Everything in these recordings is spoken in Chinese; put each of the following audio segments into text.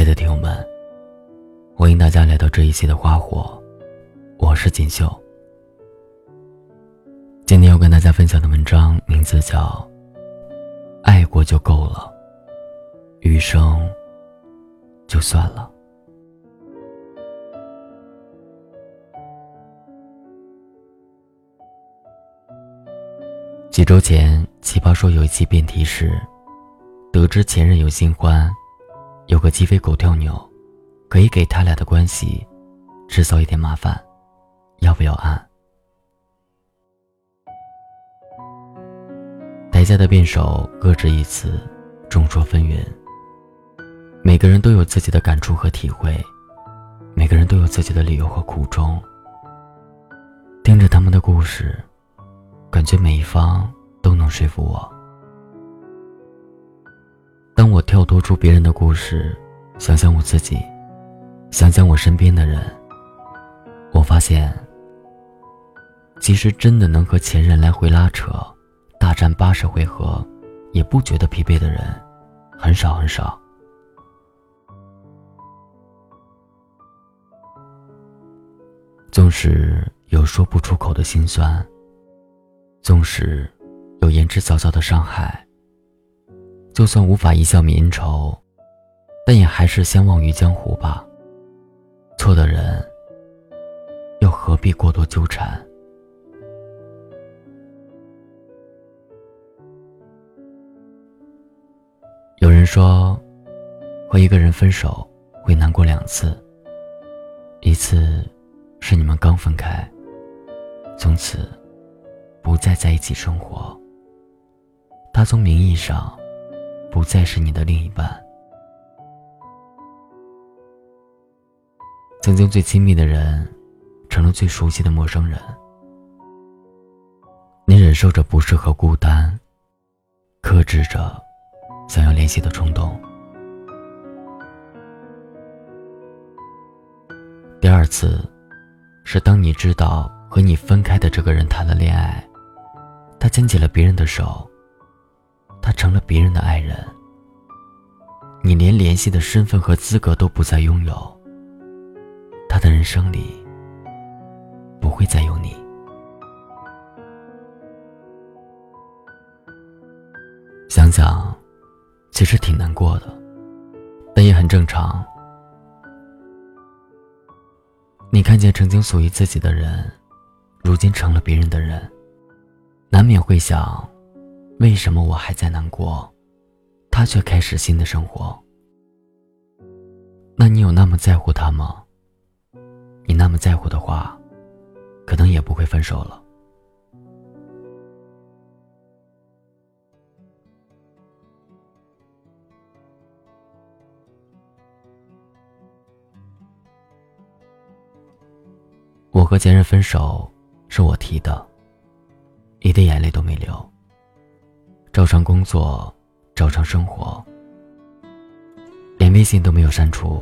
亲爱的听友们，欢迎大家来到这一期的花火，我是锦绣。今天要跟大家分享的文章名字叫《爱过就够了，余生就算了》。几周前，奇葩说有一期辩题是：得知前任有新欢。有个鸡飞狗跳鸟，可以给他俩的关系制造一点麻烦，要不要按？台下的辩手各执一词，众说纷纭。每个人都有自己的感触和体会，每个人都有自己的理由和苦衷。听着他们的故事，感觉每一方都能说服我。当我跳脱出别人的故事，想想我自己，想想我身边的人，我发现，其实真的能和前任来回拉扯，大战八十回合，也不觉得疲惫的人，很少很少。纵使有说不出口的心酸，纵使有言之凿凿的伤害。就算无法一笑泯恩仇，但也还是相忘于江湖吧。错的人，又何必过多纠缠？有人说，和一个人分手会难过两次。一次，是你们刚分开，从此不再在一起生活。他从名义上。不再是你的另一半。曾经最亲密的人，成了最熟悉的陌生人。你忍受着不适和孤单，克制着想要联系的冲动。第二次，是当你知道和你分开的这个人谈了恋爱，他牵起了别人的手。他成了别人的爱人，你连联系的身份和资格都不再拥有。他的人生里不会再有你。想想，其实挺难过的，但也很正常。你看见曾经属于自己的人，如今成了别人的人，难免会想。为什么我还在难过，他却开始新的生活？那你有那么在乎他吗？你那么在乎的话，可能也不会分手了。我和前任分手是我提的，一滴眼泪都没流。照常工作，照常生活，连微信都没有删除，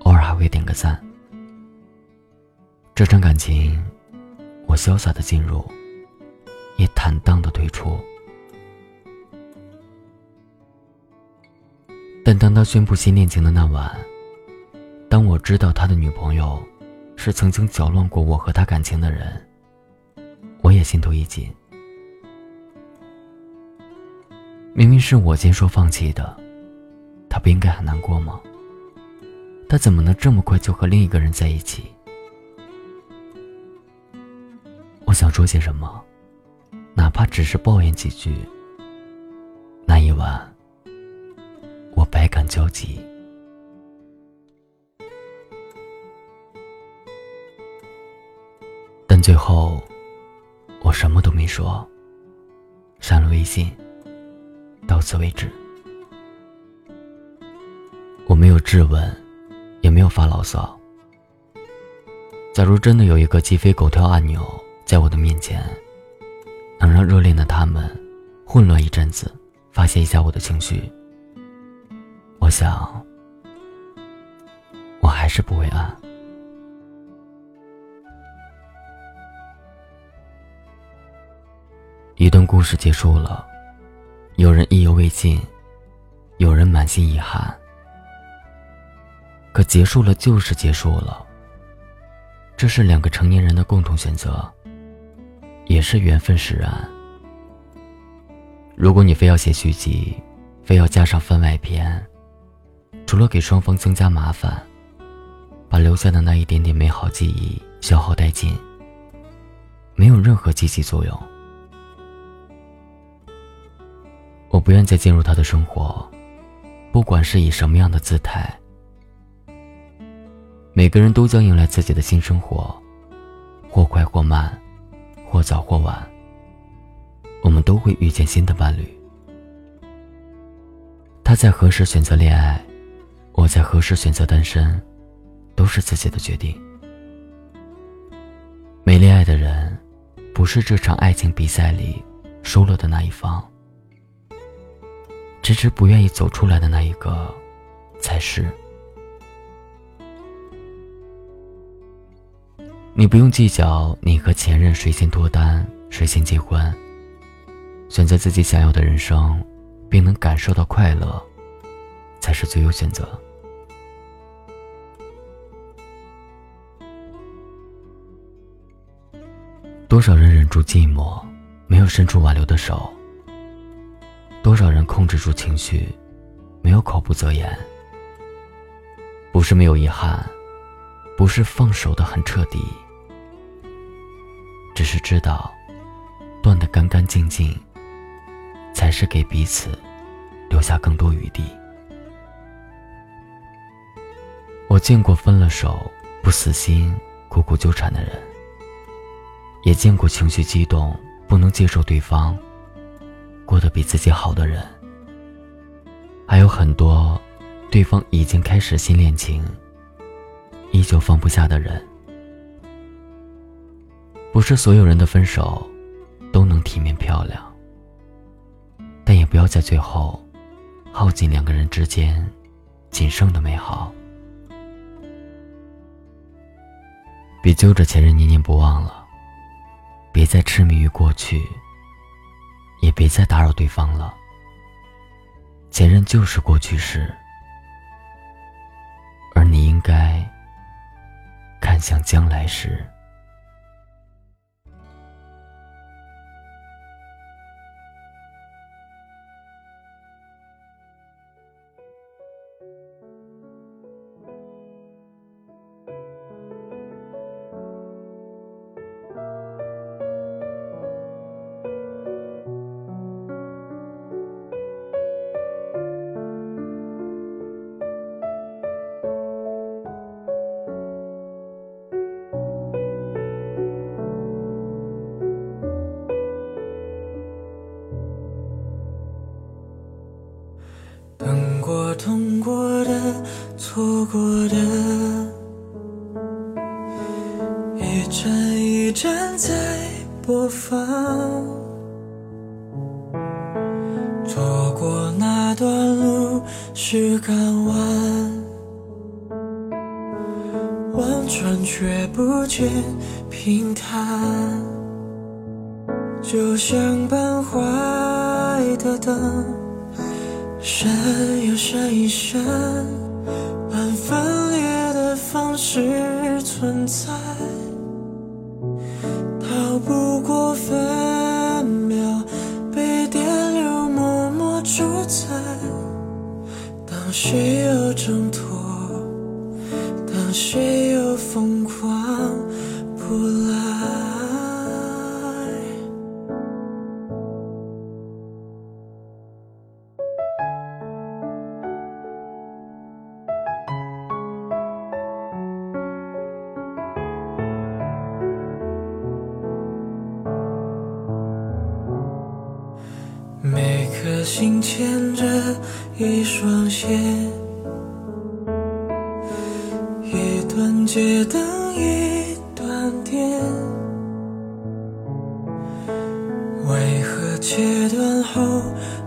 偶尔还会点个赞。这场感情，我潇洒的进入，也坦荡的退出。但当他宣布新恋情的那晚，当我知道他的女朋友是曾经搅乱过我和他感情的人，我也心头一紧。明明是我先说放弃的，他不应该很难过吗？他怎么能这么快就和另一个人在一起？我想说些什么，哪怕只是抱怨几句。那一晚，我百感交集，但最后，我什么都没说，删了微信。到此为止。我没有质问，也没有发牢骚。假如真的有一个鸡飞狗跳按钮在我的面前，能让热恋的他们混乱一阵子，发泄一下我的情绪，我想，我还是不会按。一段故事结束了。有人意犹未尽，有人满心遗憾。可结束了就是结束了。这是两个成年人的共同选择，也是缘分使然。如果你非要写续集，非要加上番外篇，除了给双方增加麻烦，把留下的那一点点美好记忆消耗殆尽，没有任何积极作用。不愿再进入他的生活，不管是以什么样的姿态。每个人都将迎来自己的新生活，或快或慢，或早或晚。我们都会遇见新的伴侣。他在何时选择恋爱，我在何时选择单身，都是自己的决定。没恋爱的人，不是这场爱情比赛里输了的那一方，迟迟不愿意走出来的那一个，才是。你不用计较你和前任谁先脱单，谁先结婚。选择自己想要的人生，并能感受到快乐，才是最优选择。多少人忍住寂寞，没有伸出挽留的手；多少人控制住情绪，没有口不择言。不是没有遗憾，不是放手的很彻底。只是知道，断得干干净净，才是给彼此留下更多余地。我见过分了手不死心、苦苦纠缠的人，也见过情绪激动不能接受对方过得比自己好的人，还有很多对方已经开始新恋情，依旧放不下的人。不是所有人的分手都能体面漂亮，但也不要在最后耗尽两个人之间仅剩的美好。别揪着前任念念不忘了，别再痴迷于过去，也别再打扰对方了。前任就是过去式，而你应该看向将来时。是港湾，望穿却不见平坦，就像半坏的灯。闪又闪一闪，按分裂的方式存在，心牵着一双线，一段接等一段电，为何切断后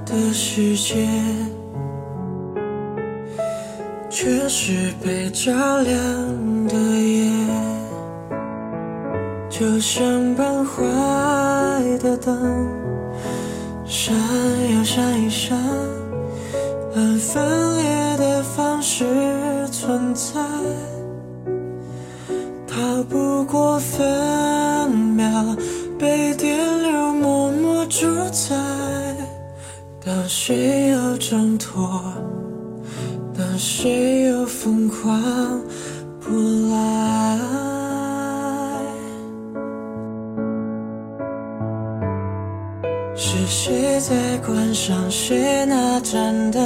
的世界，却是被照亮的夜？就像半坏的灯。闪又闪一闪，按分裂的方式。存在，逃不过分秒被电流默默主宰。当谁又挣脱，当谁又疯狂不来。谁在关上谁那盏灯？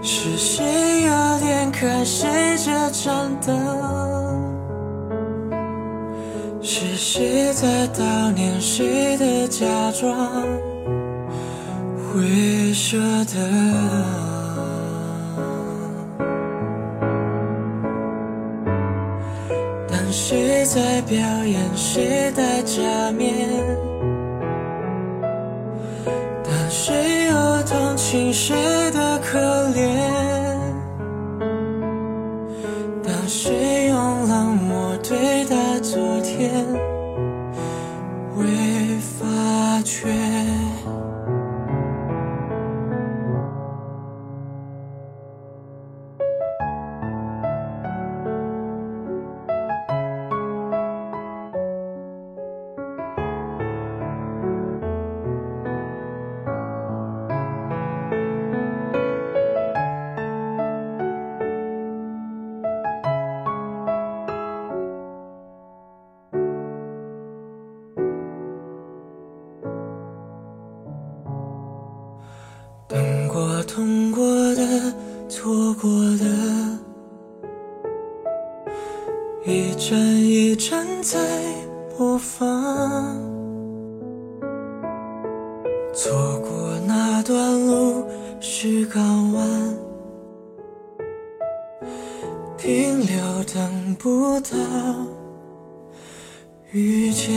是谁又点开谁这盏灯？是谁在悼念谁的假装会舍得？谁在表演？谁戴假面？当谁又同情谁痛过的、错过的，一帧一帧在播放。错过那段路是港湾，停留等不到遇见。